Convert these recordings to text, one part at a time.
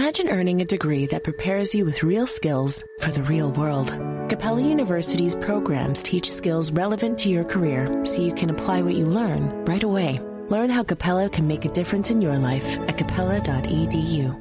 Imagine earning a degree that prepares you with real skills for the real world. Capella University's programs teach skills relevant to your career so you can apply what you learn right away. Learn how Capella can make a difference in your life at capella.edu.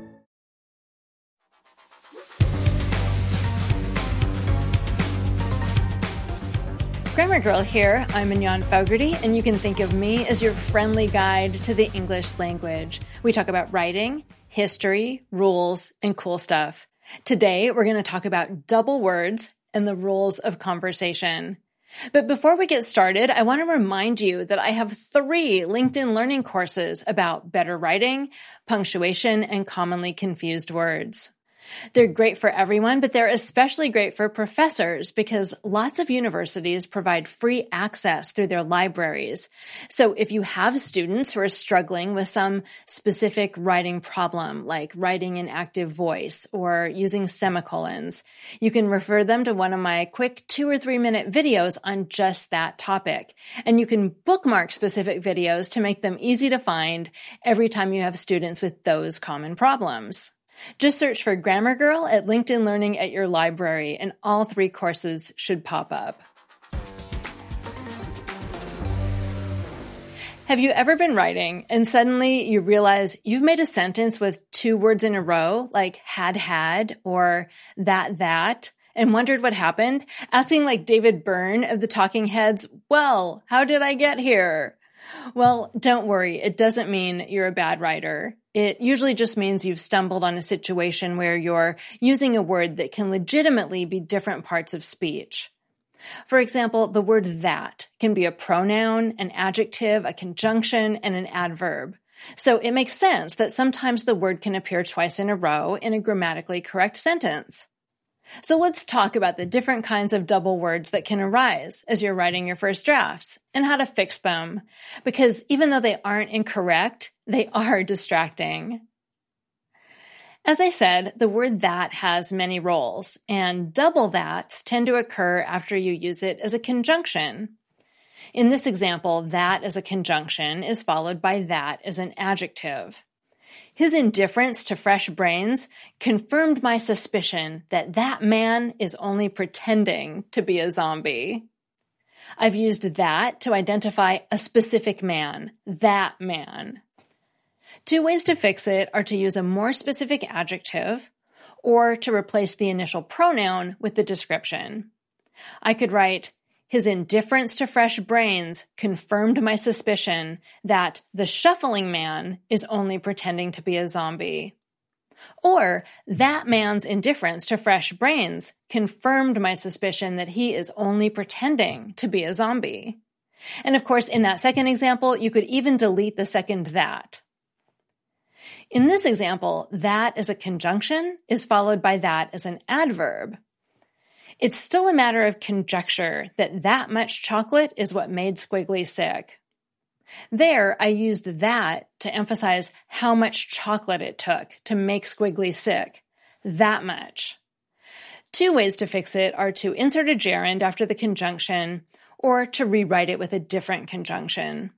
Grammar Girl here. I'm Mignon Fogarty, and you can think of me as your friendly guide to the English language. We talk about writing, history, rules, and cool stuff. Today, we're going to talk about double words and the rules of conversation. But before we get started, I want to remind you that I have three LinkedIn learning courses about better writing, punctuation, and commonly confused words. They're great for everyone, but they're especially great for professors because lots of universities provide free access through their libraries. So if you have students who are struggling with some specific writing problem, like writing in active voice or using semicolons, you can refer them to one of my quick two or three minute videos on just that topic. And you can bookmark specific videos to make them easy to find every time you have students with those common problems. Just search for Grammar Girl at LinkedIn Learning at your library, and all three courses should pop up. Have you ever been writing and suddenly you realize you've made a sentence with two words in a row, like had had or that that, and wondered what happened? Asking like David Byrne of the Talking Heads, well, how did I get here? Well, don't worry. It doesn't mean you're a bad writer. It usually just means you've stumbled on a situation where you're using a word that can legitimately be different parts of speech. For example, the word that can be a pronoun, an adjective, a conjunction, and an adverb. So it makes sense that sometimes the word can appear twice in a row in a grammatically correct sentence. So let's talk about the different kinds of double words that can arise as you're writing your first drafts and how to fix them. Because even though they aren't incorrect, they are distracting. As I said, the word that has many roles, and double that's tend to occur after you use it as a conjunction. In this example, that as a conjunction is followed by that as an adjective. His indifference to fresh brains confirmed my suspicion that that man is only pretending to be a zombie. I've used that to identify a specific man, that man. Two ways to fix it are to use a more specific adjective or to replace the initial pronoun with the description. I could write, his indifference to fresh brains confirmed my suspicion that the shuffling man is only pretending to be a zombie. Or, that man's indifference to fresh brains confirmed my suspicion that he is only pretending to be a zombie. And of course, in that second example, you could even delete the second that. In this example, that as a conjunction is followed by that as an adverb. It's still a matter of conjecture that that much chocolate is what made Squiggly sick. There, I used that to emphasize how much chocolate it took to make Squiggly sick. That much. Two ways to fix it are to insert a gerund after the conjunction or to rewrite it with a different conjunction.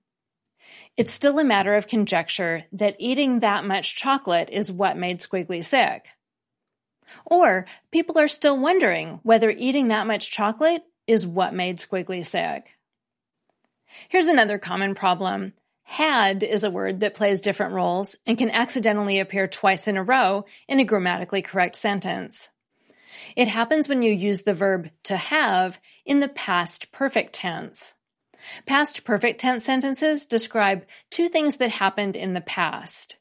It's still a matter of conjecture that eating that much chocolate is what made Squiggly sick. Or people are still wondering whether eating that much chocolate is what made Squiggly sick. Here's another common problem. Had is a word that plays different roles and can accidentally appear twice in a row in a grammatically correct sentence. It happens when you use the verb to have in the past perfect tense. Past perfect tense sentences describe two things that happened in the past.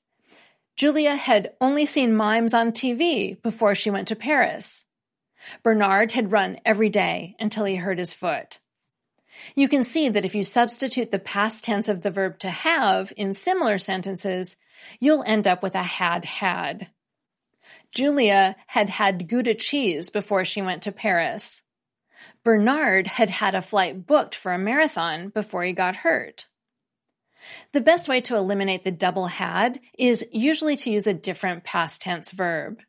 Julia had only seen mimes on TV before she went to Paris. Bernard had run every day until he hurt his foot. You can see that if you substitute the past tense of the verb to have in similar sentences, you'll end up with a had had. Julia had had Gouda cheese before she went to Paris. Bernard had had a flight booked for a marathon before he got hurt. The best way to eliminate the double had is usually to use a different past tense verb.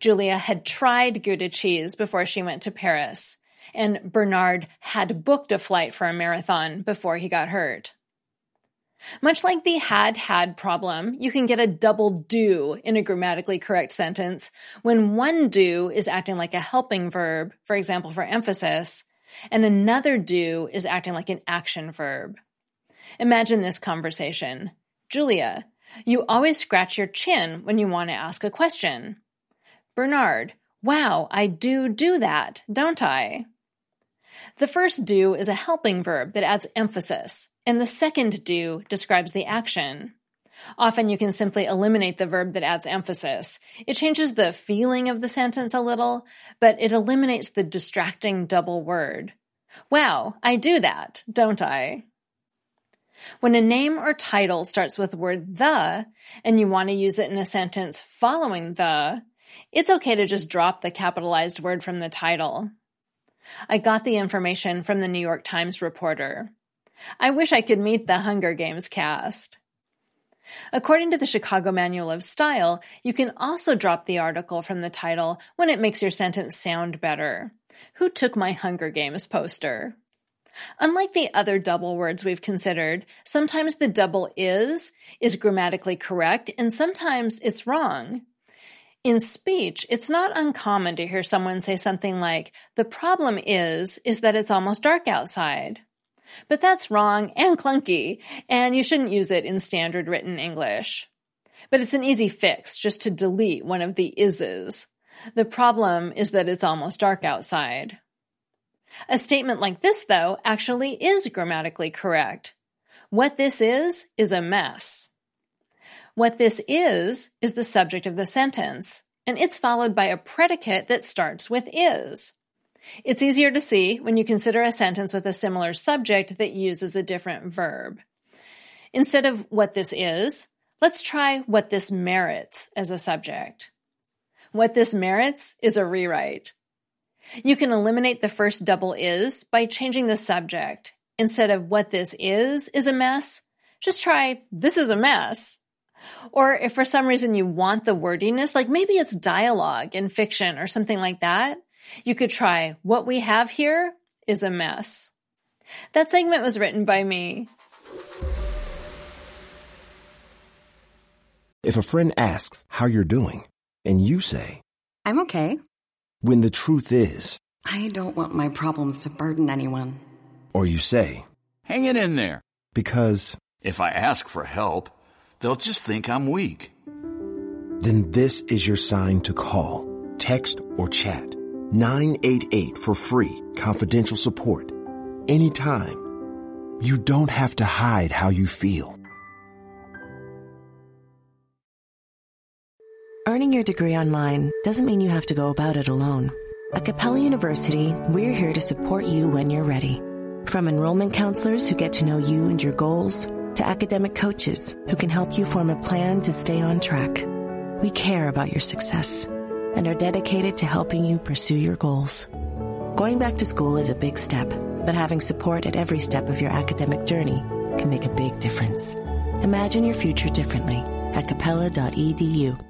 Julia had tried Gouda cheese before she went to Paris, and Bernard had booked a flight for a marathon before he got hurt. Much like the had had problem, you can get a double do in a grammatically correct sentence when one do is acting like a helping verb, for example, for emphasis, and another do is acting like an action verb. Imagine this conversation. Julia, you always scratch your chin when you want to ask a question. Bernard, wow, I do do that, don't I? The first do is a helping verb that adds emphasis, and the second do describes the action. Often you can simply eliminate the verb that adds emphasis. It changes the feeling of the sentence a little, but it eliminates the distracting double word. Wow, I do that, don't I? When a name or title starts with the word the, and you want to use it in a sentence following the, it's okay to just drop the capitalized word from the title. I got the information from the New York Times reporter. I wish I could meet the Hunger Games cast. According to the Chicago Manual of Style, you can also drop the article from the title when it makes your sentence sound better. Who took my Hunger Games poster? Unlike the other double words we've considered, sometimes the double is is grammatically correct and sometimes it's wrong. In speech, it's not uncommon to hear someone say something like, the problem is, is that it's almost dark outside. But that's wrong and clunky, and you shouldn't use it in standard written English. But it's an easy fix just to delete one of the is's. The problem is that it's almost dark outside. A statement like this, though, actually is grammatically correct. What this is, is a mess. What this is, is the subject of the sentence, and it's followed by a predicate that starts with is. It's easier to see when you consider a sentence with a similar subject that uses a different verb. Instead of what this is, let's try what this merits as a subject. What this merits is a rewrite. You can eliminate the first double is by changing the subject. Instead of what this is is a mess, just try this is a mess. Or if for some reason you want the wordiness, like maybe it's dialogue in fiction or something like that, you could try what we have here is a mess. That segment was written by me. If a friend asks how you're doing, and you say, I'm okay. when the truth is, I don't want my problems to burden anyone. or you say, Hang it in there. because, If I ask for help, they'll just think I'm weak. then this is your sign to call, text, or chat 988 for free, confidential support. Anytime. You don't have to hide how you feel. Earning your degree online doesn't mean you have to go about it alone. At Capella University, we're here to support you when you're ready. From enrollment counselors who get to know you and your goals, to academic coaches who can help you form a plan to stay on track. We care about your success and are dedicated to helping you pursue your goals. Going back to school is a big step, but having support at every step of your academic journey can make a big difference. Imagine your future differently at capella.edu.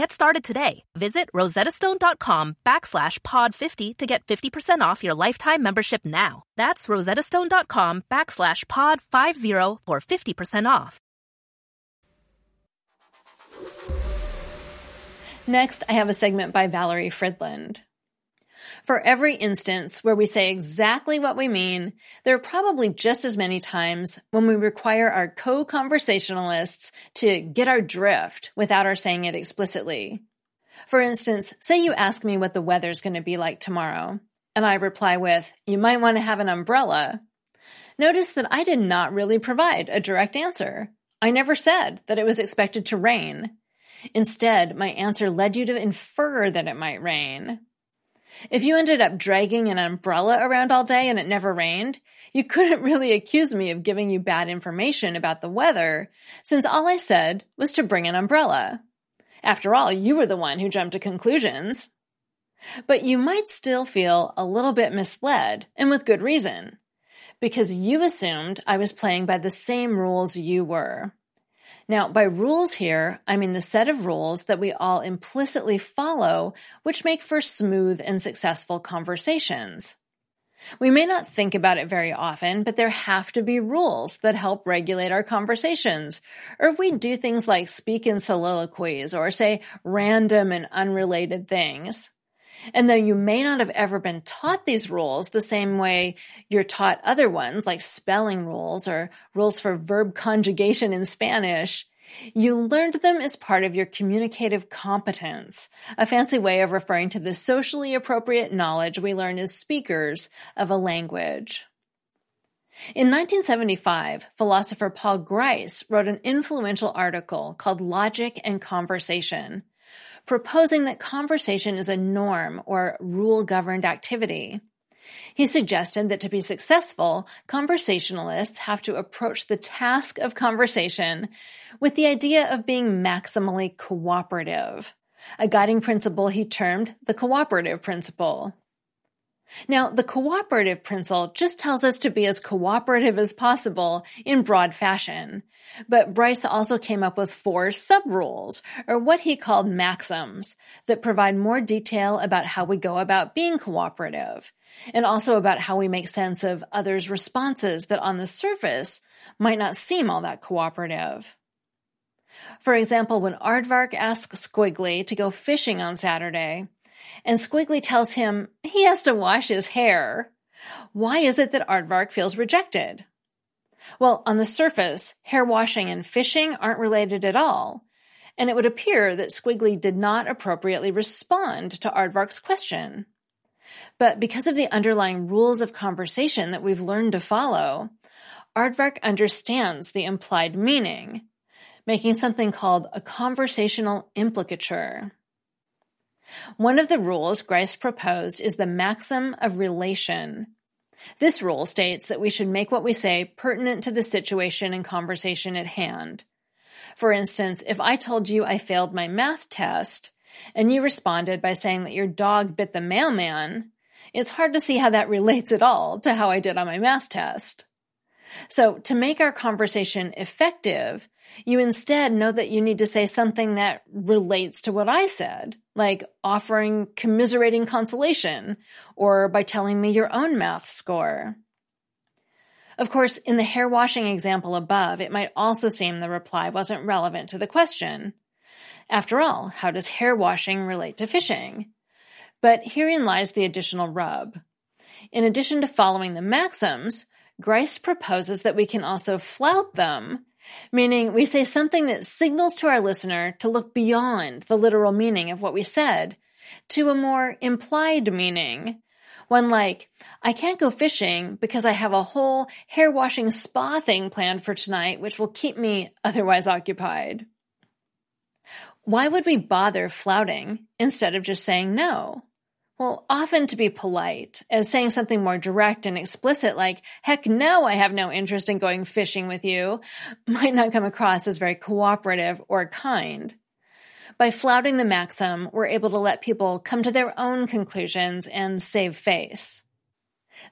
Get started today. Visit rosettastone.com backslash pod50 to get 50% off your lifetime membership now. That's rosettastone.com backslash pod50 for 50% off. Next, I have a segment by Valerie Fridland. For every instance where we say exactly what we mean, there are probably just as many times when we require our co-conversationalists to get our drift without our saying it explicitly. For instance, say you ask me what the weather's going to be like tomorrow, and I reply with, you might want to have an umbrella. Notice that I did not really provide a direct answer. I never said that it was expected to rain. Instead, my answer led you to infer that it might rain. If you ended up dragging an umbrella around all day and it never rained, you couldn't really accuse me of giving you bad information about the weather, since all I said was to bring an umbrella. After all, you were the one who jumped to conclusions. But you might still feel a little bit misled, and with good reason, because you assumed I was playing by the same rules you were. Now, by rules here, I mean the set of rules that we all implicitly follow, which make for smooth and successful conversations. We may not think about it very often, but there have to be rules that help regulate our conversations. Or if we do things like speak in soliloquies or say random and unrelated things. And though you may not have ever been taught these rules the same way you're taught other ones, like spelling rules or rules for verb conjugation in Spanish, you learned them as part of your communicative competence, a fancy way of referring to the socially appropriate knowledge we learn as speakers of a language. In 1975, philosopher Paul Grice wrote an influential article called Logic and Conversation, proposing that conversation is a norm or rule governed activity. He suggested that to be successful, conversationalists have to approach the task of conversation with the idea of being maximally cooperative, a guiding principle he termed the cooperative principle. Now, the cooperative principle just tells us to be as cooperative as possible in broad fashion. But Grice also came up with four sub-rules, or what he called maxims, that provide more detail about how we go about being cooperative, and also about how we make sense of others' responses that on the surface might not seem all that cooperative. For example, when Aardvark asks Squiggly to go fishing on Saturday, and Squiggly tells him he has to wash his hair. Why is it that Aardvark feels rejected? Well, on the surface, hair washing and fishing aren't related at all, and it would appear that Squiggly did not appropriately respond to Aardvark's question. But because of the underlying rules of conversation that we've learned to follow, Aardvark understands the implied meaning, making something called a conversational implicature. One of the rules Grice proposed is the maxim of relation. This rule states that we should make what we say pertinent to the situation and conversation at hand. For instance, if I told you I failed my math test, and you responded by saying that your dog bit the mailman, it's hard to see how that relates at all to how I did on my math test. So, to make our conversation effective, you instead know that you need to say something that relates to what I said, like offering commiserating consolation or by telling me your own math score. Of course, in the hair washing example above, it might also seem the reply wasn't relevant to the question. After all, how does hair washing relate to fishing? But herein lies the additional rub. In addition to following the maxims, Grice proposes that we can also flout them meaning we say something that signals to our listener to look beyond the literal meaning of what we said to a more implied meaning. One like, I can't go fishing because I have a whole hair washing spa thing planned for tonight, which will keep me otherwise occupied. Why would we bother flouting instead of just saying no? Well, often to be polite, as saying something more direct and explicit like, heck no, I have no interest in going fishing with you, might not come across as very cooperative or kind. By flouting the maxim, we're able to let people come to their own conclusions and save face.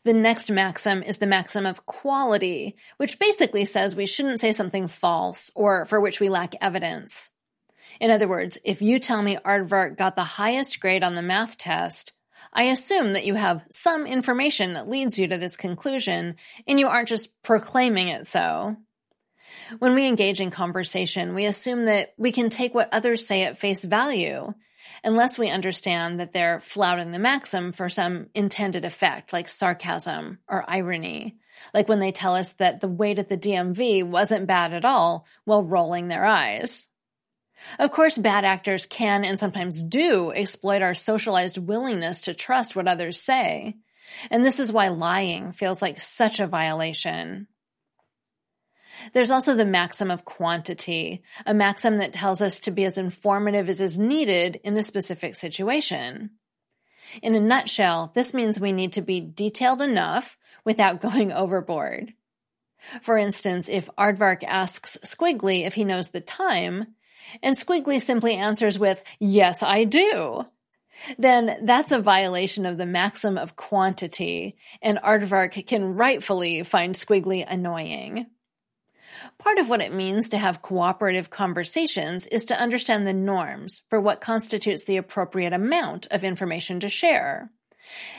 The next maxim is the maxim of quality, which basically says we shouldn't say something false or for which we lack evidence. In other words, if you tell me Aardvark got the highest grade on the math test, I assume that you have some information that leads you to this conclusion, and you aren't just proclaiming it so. When we engage in conversation, we assume that we can take what others say at face value, unless we understand that they're flouting the maxim for some intended effect, like sarcasm or irony, like when they tell us that the wait at the DMV wasn't bad at all while rolling their eyes. Of course, bad actors can and sometimes do exploit our socialized willingness to trust what others say. And this is why lying feels like such a violation. There's also the maxim of quantity, a maxim that tells us to be as informative as is needed in the specific situation. In a nutshell, this means we need to be detailed enough without going overboard. For instance, if Aardvark asks Squiggly if he knows the time, and Squiggly simply answers with, Yes, I do, then that's a violation of the maxim of quantity, and Aardvark can rightfully find Squiggly annoying. Part of what it means to have cooperative conversations is to understand the norms for what constitutes the appropriate amount of information to share.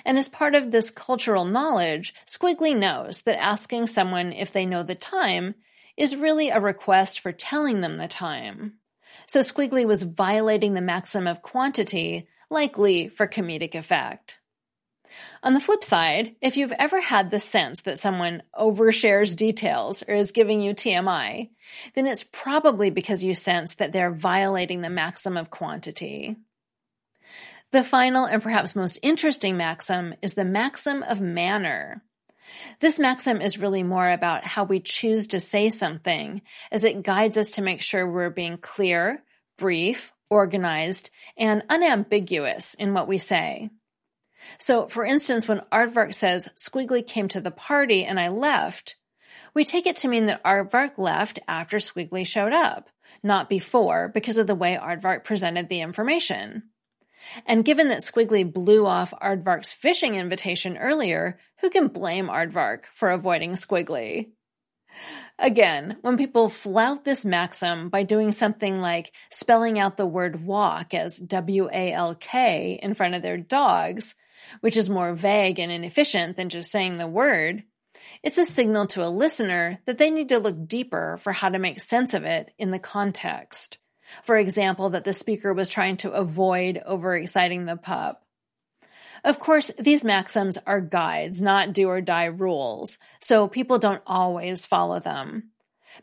And as part of this cultural knowledge, Squiggly knows that asking someone if they know the time is really a request for telling them the time. So Squiggly was violating the maxim of quantity, likely for comedic effect. On the flip side, if you've ever had the sense that someone overshares details or is giving you TMI, then it's probably because you sense that they're violating the maxim of quantity. The final and perhaps most interesting maxim is the maxim of manner. This maxim is really more about how we choose to say something, as it guides us to make sure we're being clear, brief, organized, and unambiguous in what we say. So, for instance, when Aardvark says, Squiggly came to the party and I left, we take it to mean that Aardvark left after Squiggly showed up, not before, because of the way Aardvark presented the information. And given that Squiggly blew off Aardvark's fishing invitation earlier, who can blame Aardvark for avoiding Squiggly? Again, when people flout this maxim by doing something like spelling out the word walk as W A L K in front of their dogs, which is more vague and inefficient than just saying the word, it's a signal to a listener that they need to look deeper for how to make sense of it in the context. For example, that the speaker was trying to avoid overexciting the pup. Of course, these maxims are guides, not do or die rules, so people don't always follow them.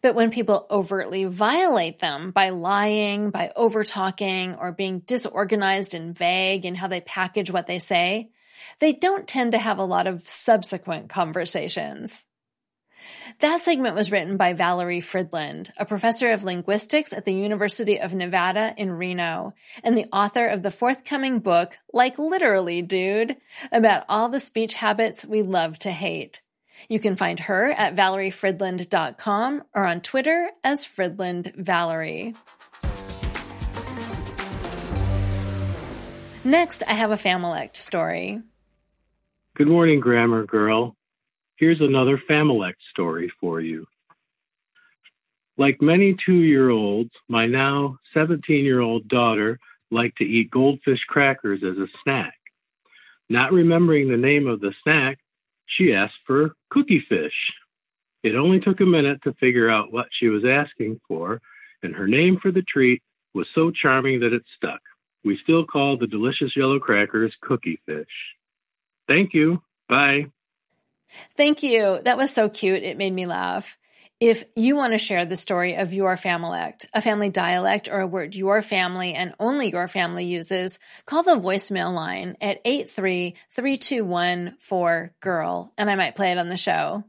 But when people overtly violate them by lying, by overtalking, or being disorganized and vague in how they package what they say, they don't tend to have a lot of subsequent conversations. That segment was written by Valerie Fridland, a professor of linguistics at the University of Nevada in Reno, and the author of the forthcoming book, Like Literally, Dude, about all the speech habits we love to hate. You can find her at valeriefridland.com or on Twitter as Fridland Valerie. Next, I have a Familect story. Good morning, Grammar Girl. Here's another Familect story for you. Like many two year olds, my now 17 year old daughter liked to eat goldfish crackers as a snack. Not remembering the name of the snack, she asked for cookie fish. It only took a minute to figure out what she was asking for, and her name for the treat was so charming that it stuck. We still call the delicious yellow crackers cookie fish. Thank you. Bye. Thank you. That was so cute. It made me laugh. If you want to share the story of your familect, a family dialect, or a word your family and only your family uses, call the voicemail line at 83321-4GIRL, and I might play it on the show.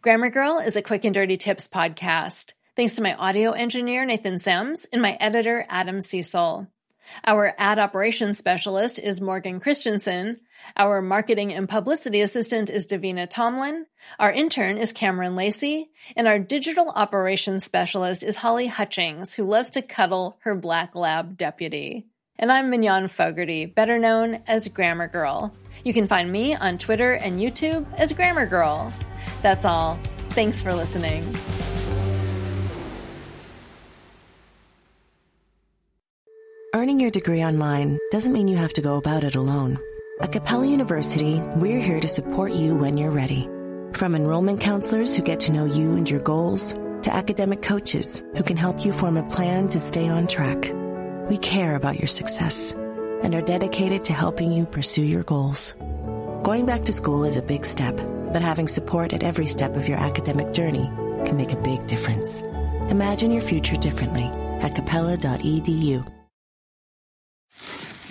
Grammar Girl is a quick and dirty tips podcast. Thanks to my audio engineer, Nathan Sims, and my editor, Adam Cecil. Our ad operations specialist is Morgan Christensen. Our marketing and publicity assistant is Davina Tomlin. Our intern is Cameron Lacey. And our digital operations specialist is Holly Hutchings, who loves to cuddle her black lab deputy. And I'm Mignon Fogarty, better known as Grammar Girl. You can find me on Twitter and YouTube as Grammar Girl. That's all. Thanks for listening. Earning your degree online doesn't mean you have to go about it alone. At Capella University, we're here to support you when you're ready. From enrollment counselors who get to know you and your goals, to academic coaches who can help you form a plan to stay on track. We care about your success and are dedicated to helping you pursue your goals. Going back to school is a big step, but having support at every step of your academic journey can make a big difference. Imagine your future differently at capella.edu